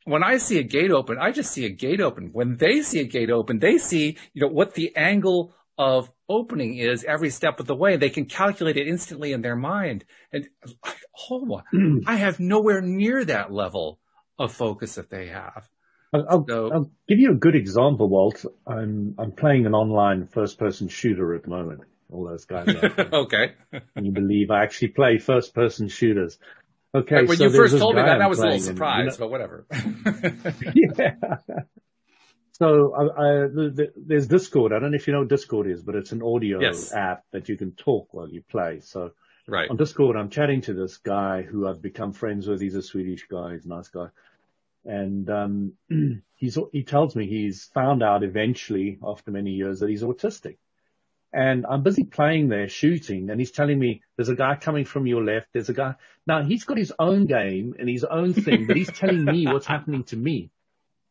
When I see a gate open, I just see a gate open. When they see a gate open, they see, you know, what the angle of opening is every step of the way. They can calculate it instantly in their mind. And (sighs) oh, (clears throat) I have nowhere near that level of focus that they have. I'll, so, I'll, give you a good example, Walt. I'm I'm playing an online first-person shooter at the moment. All those guys. (laughs) okay. Can you believe I actually play first-person shooters? Okay. When so you first told me that, I was a little surprised, and, you know, but whatever. (laughs) (laughs) yeah. So I, I, there's Discord. I don't know if you know what Discord is, but it's an audio yes. app that you can talk while you play. So right. on Discord, I'm chatting to this guy who I've become friends with. He's a Swedish guy. He's a nice guy. And, um, (clears throat) he's, he tells me he's found out eventually after many years that he's autistic. And I'm busy playing there shooting and he's telling me there's a guy coming from your left. There's a guy. Now he's got his own game and his own thing, but he's telling me what's happening to me.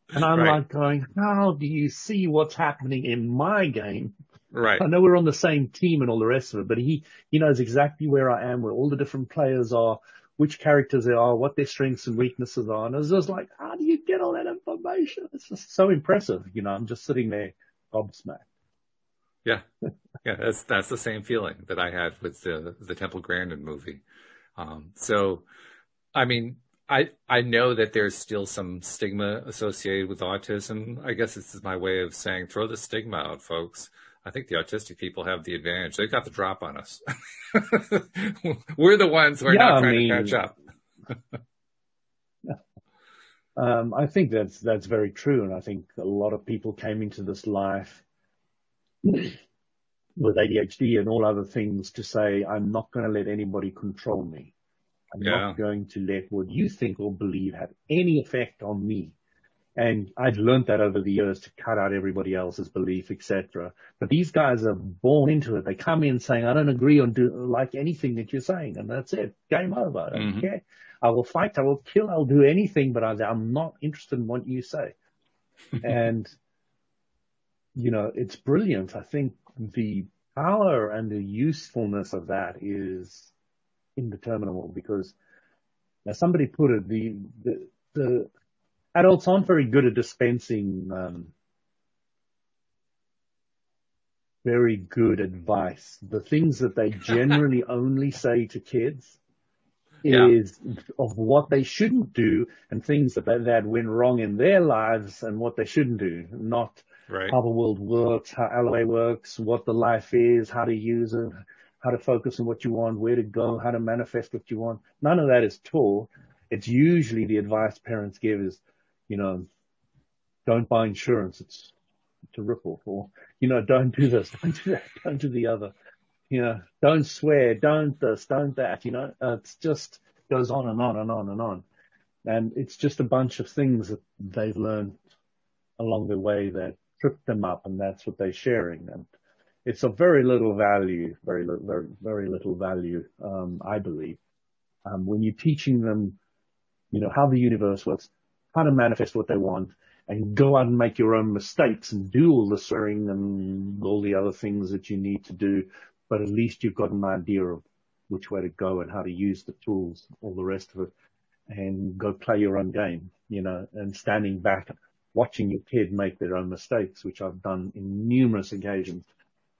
And I'm right. like going, how do you see what's happening in my game? Right. I know we're on the same team and all the rest of it, but he, he knows exactly where I am, where all the different players are, which characters they are, what their strengths and weaknesses are. And it's just like, how do you get all that information? It's just so impressive. You know, I'm just sitting there gobsmacked. Yeah. (laughs) Yeah. That's, that's the same feeling that I had with the, the Temple Grandin movie. Um, so, I mean, I, I know that there's still some stigma associated with autism. I guess this is my way of saying throw the stigma out, folks. I think the autistic people have the advantage. They've got the drop on us. (laughs) We're the ones who are yeah, not trying I mean, to catch up. (laughs) um, I think that's that's very true, and I think a lot of people came into this life (clears throat) with ADHD and all other things to say, "I'm not going to let anybody control me." I'm yeah. not going to let what you think or believe have any effect on me. And I've learned that over the years to cut out everybody else's belief, etc. But these guys are born into it. They come in saying, I don't agree on do, like anything that you're saying. And that's it. Game over. I don't mm-hmm. care. I will fight. I will kill. I'll do anything, but I'm not interested in what you say. (laughs) and, you know, it's brilliant. I think the power and the usefulness of that is indeterminable because now somebody put it, the, the, the adults aren't very good at dispensing, um, very good advice. The things that they (laughs) generally only say to kids yeah. is of what they shouldn't do and things that, that went wrong in their lives and what they shouldn't do, not right. how the world works, how LOA works, what the life is, how to use it, how to focus on what you want, where to go, how to manifest what you want. None of that is taught. It's usually the advice parents give is, you know, don't buy insurance. It's, it's a ripple or, you know, don't do this, (laughs) don't do that, don't do the other. You know, don't swear, don't this, don't that, you know, uh, it's just goes on and on and on and on. And it's just a bunch of things that they've learned along the way that trip them up and that's what they're sharing. And it's of very little value, very little, very, very little value, um, I believe. Um, when you're teaching them, you know, how the universe works, how to manifest what they want, and go out and make your own mistakes and do all the swearing and all the other things that you need to do, but at least you've got an idea of which way to go and how to use the tools, all the rest of it, and go play your own game, you know, and standing back, watching your kid make their own mistakes, which I've done in numerous occasions,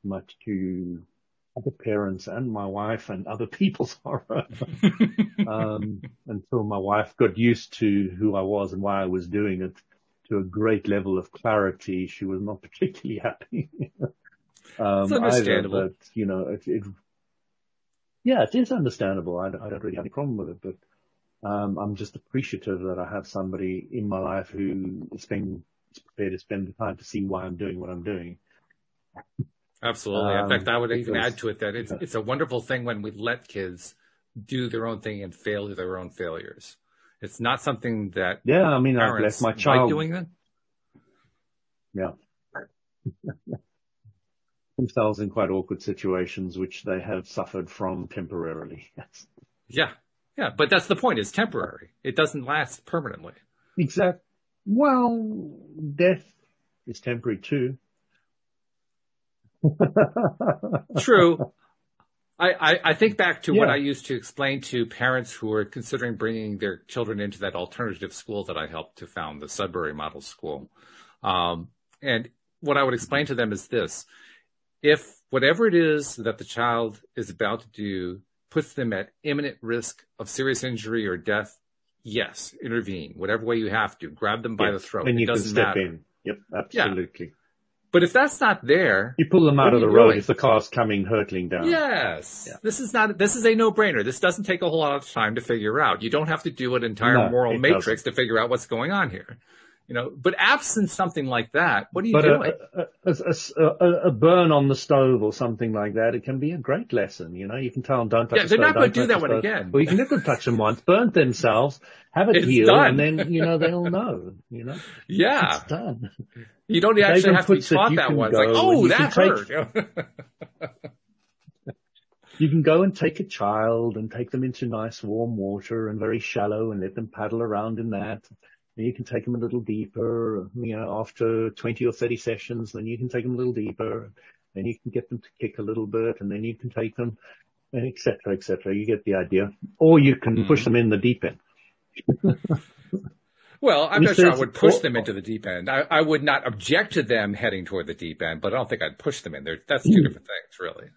much to other parents and my wife and other people's (laughs) horror. um, (laughs) until my wife got used to who I was and why I was doing it to a great level of clarity. She was not (laughs) particularly happy. um, it's understandable. Either, but, you know, it, it, yeah, it is understandable. I, I, don't really have any problem with it, but, um, I'm just appreciative that I have somebody in my life who is being is prepared to spend the time to see why I'm doing what I'm doing. Absolutely. In fact, I would um, even add to it that it's, it's a wonderful thing when we let kids do their own thing and fail to their own failures. It's not something that yeah, I mean, I've left my child like doing that. Yeah. (laughs) themselves in quite awkward situations which they have suffered from temporarily. (laughs) Yes. Yeah. Yeah. But that's the point. It's temporary. It doesn't last permanently. Exactly. Well, death is temporary too. True. I, I, I, think back to yeah. what I used to explain to parents who were considering bringing their children into that alternative school that I helped to found, the Sudbury Model School. Um, and what I would explain to them is this. If whatever it is that the child is about to do puts them at imminent risk of serious injury or death, yes, intervene, whatever way you have to. Grab them by the throat. And you it doesn't can step matter. in. Yep, absolutely. Yeah. But if that's not there, you pull them out of the road if the car's coming hurtling down. Yes. Yeah. This is not, this is a no-brainer. This doesn't take a whole lot of time to figure out. You don't have to do an entire no, moral matrix doesn't. to figure out what's going on here. You know, but absent something like that, what are you but doing? A, a, a, a, burn on the stove or something like that, it can be a great lesson. You know, you can tell them don't touch yeah, the they're stove. not going to do that one again. Well, you can let them touch them once, burn themselves, have it it's heal, done. and then, you know, they'll know, you know. Yeah. It's done. You don't actually have to be taught that, one. It's like, oh, that hurt. (laughs) you can go and take a child and take them into nice warm water and very shallow and let them paddle around in that. And you can take them a little deeper, you know, after 20 or 30 sessions, then you can take them a little deeper. Then you can get them to kick a little bit and then you can take them, et cetera, et cetera. You get the idea. Or you can mm. push them in the deep end. (laughs) Well, I'm not sure I would push them into the deep end. I, I, would not object to them heading toward the deep end, but I don't think I'd push them in there. That's two hmm. different things, really.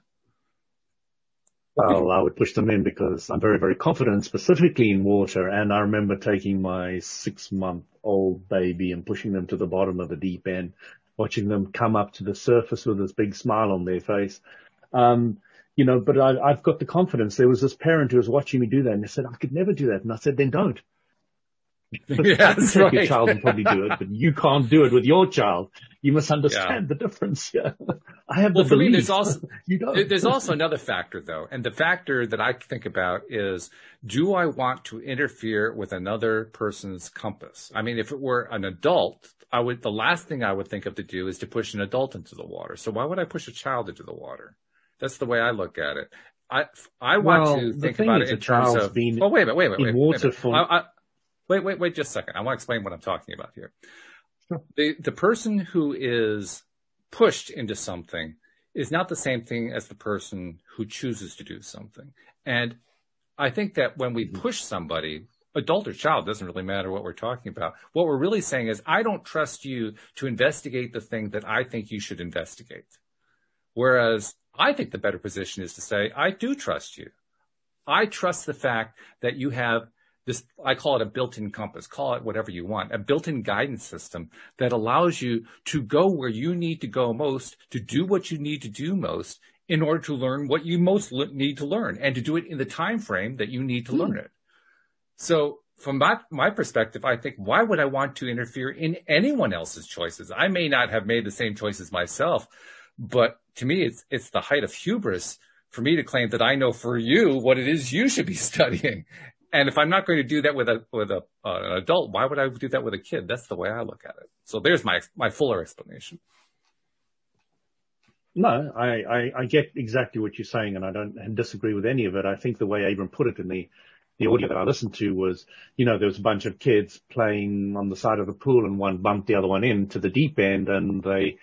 Well, I would push them in because I'm very, very confident specifically in water. And I remember taking my six month old baby and pushing them to the bottom of the deep end, watching them come up to the surface with this big smile on their face. Um, you know, but I, have got the confidence. There was this parent who was watching me do that and they said, I could never do that. And I said, then don't. (laughs) (laughs) yeah, that's right. your child and probably do it, but you can't do it with your child. You must understand yeah. the difference. Yeah. (laughs) I have well, the for belief. me, there's also, you don't. there's also another factor though. And the factor that I think about is, do I want to interfere with another person's compass? I mean, if it were an adult, I would, the last thing I would think of to do is to push an adult into the water. So why would I push a child into the water? That's the way I look at it. I, I want well, to think about it in terms of, being oh, wait a minute, wait a minute, wait, water wait, wait. I, I, Wait, wait, wait just a second. I want to explain what I'm talking about here. The, the person who is pushed into something is not the same thing as the person who chooses to do something. And I think that when we mm-hmm. push somebody, adult or child, doesn't really matter what we're talking about. What we're really saying is, I don't trust you to investigate the thing that I think you should investigate. Whereas I think the better position is to say, I do trust you. I trust the fact that you have this, I call it a built-in compass, call it whatever you want, a built-in guidance system that allows you to go where you need to go most, to do what you need to do most in order to learn what you most need to learn and to do it in the time frame that you need to hmm. learn it. So from my, my perspective, I think, why would I want to interfere in anyone else's choices? I may not have made the same choices myself, but to me, it's, it's the height of hubris for me to claim that I know for you what it is you should be (laughs) studying and if I'm not going to do that with a with a uh, an adult, why would I do that with a kid? That's the way I look at it. So there's my my fuller explanation. No, I, I, I get exactly what you're saying, and I don't disagree with any of it. I think the way Abraham put it in the the audio that I listened to was, you know, there was a bunch of kids playing on the side of the pool and one bumped the other one into the deep end and they,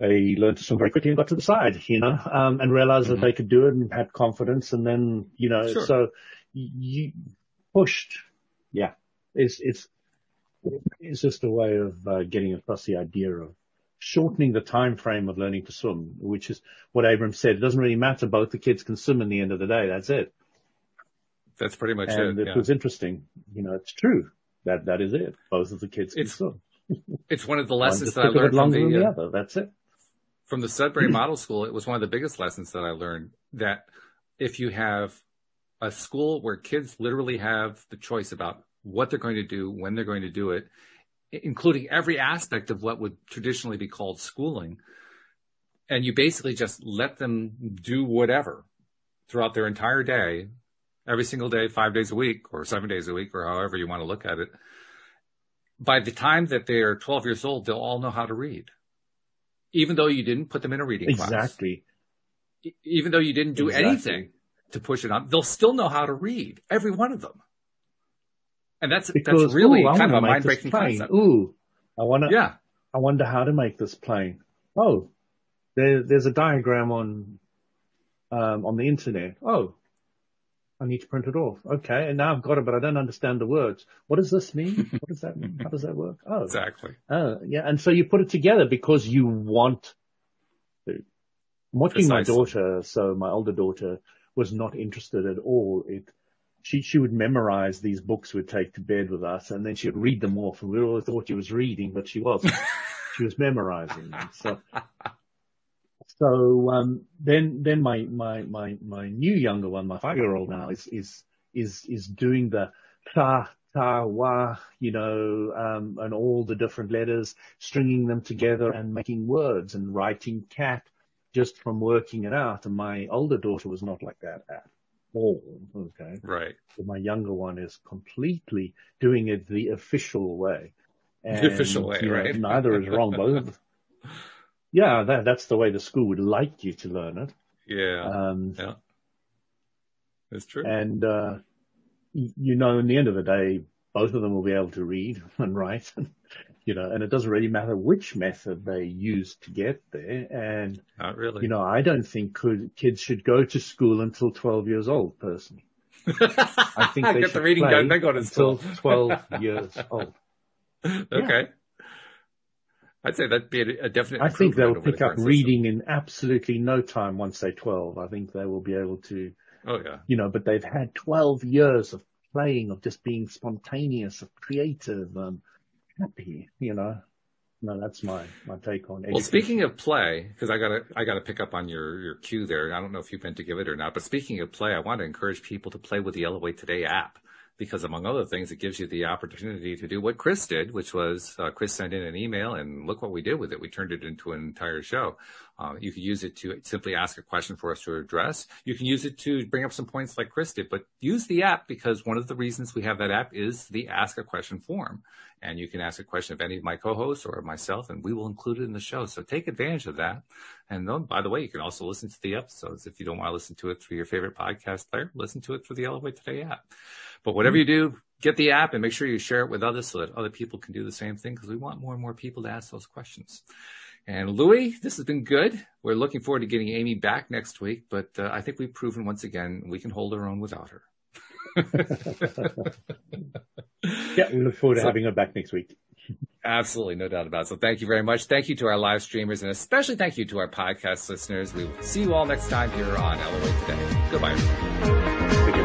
they learned to swim very quickly and got to the side, you know, um, and realized mm-hmm. that they could do it and had confidence. And then, you know, sure. so you pushed. Yeah. It's, it's, it's just a way of uh, getting across the idea of shortening the time frame of learning to swim, which is what Abraham said. It doesn't really matter. Both the kids can swim in the end of the day. That's it. That's pretty much and it. It yeah. was interesting. You know, it's true. That, that is it. Both of the kids can it's, swim. (laughs) it's one of the lessons that I learned from the, the uh, other. That's it. From the Sudbury Model School, it was one of the biggest lessons that I learned that if you have a school where kids literally have the choice about what they're going to do, when they're going to do it, including every aspect of what would traditionally be called schooling. And you basically just let them do whatever throughout their entire day, every single day, five days a week or seven days a week or however you want to look at it. By the time that they're 12 years old, they'll all know how to read. Even though you didn't put them in a reading exactly. class. Exactly. Even though you didn't do exactly. anything to push it on, they'll still know how to read. Every one of them. And that's because, that's really ooh, kind of a mind breaking concept. Ooh, I want to. Yeah. I wonder how to make this plane. Oh, there, there's a diagram on um, on the internet. Oh, I need to print it off. Okay, and now I've got it, but I don't understand the words. What does this mean? (laughs) What does that mean? How does that work? Oh, exactly. Oh, yeah. And so you put it together because you want to. I'm watching Precisely. my daughter, so my older daughter was not interested at all. It she she would memorize these books we'd take to bed with us, and then she'd read them off, and we all thought she was reading, but she wasn't. (laughs) she was memorizing them. So, so um, then then my my my my new younger one, my five year old now, is is is is doing the ta ta wa, you know, um, and all the different letters, stringing them together and making words and writing cat just from working it out. And my older daughter was not like that at all. Okay. Right. But my younger one is completely doing it the official way. And, the official way, you know, right? neither is wrong. Both. (laughs) yeah, that, that's the way the school would like you to learn it. Yeah. Um, yeah. That's true. And, uh, you know, in the end of the day, both of them will be able to read and write (laughs) you know, and it doesn't really matter which method they use to get there. And not really, you know, I don't think could, kids should go to school until 12 years old personally. (laughs) I think they get the reading done, then go to until 12 years old. (laughs) Okay. Yeah. I'd say that'd be a, a definite. I think they'll pick the up reading in absolutely no time once they're 12. I think they will be able to. Oh yeah. You know, but they've had 12 years of playing, of just being spontaneous, of creative, um, happy, you know. No, that's my my take on it. Well, speaking of play, because I gotta I gotta pick up on your your cue there. I don't know if you meant to give it or not, but speaking of play, I want to encourage people to play with the LOA Today app because among other things, it gives you the opportunity to do what Kris did, which was uh, Kris sent in an email and look what we did with it. We turned it into an entire show. Uh, you can use it to simply ask a question for us to address. You can use it to bring up some points like Kris did, but use the app because one of the reasons we have that app is the ask a question form. And you can ask a question of any of my co-hosts or myself, and we will include it in the show. So take advantage of that. And then, by the way, you can also listen to the episodes. If you don't want to listen to it through your favorite podcast player, listen to it through the LOA Today app. But whatever you do, get the app and make sure you share it with others so that other people can do the same thing because we want more and more people to ask those questions. And Louis, this has been good. We're looking forward to getting Ami back next week, but uh, I think we've proven once again we can hold our own without her. (laughs) yeah, we look forward to so, having her back next week. Absolutely, no doubt about it. So thank you very much. Thank you to our live streamers and especially thank you to our podcast listeners. We will see you all next time here on LOA Today. Goodbye.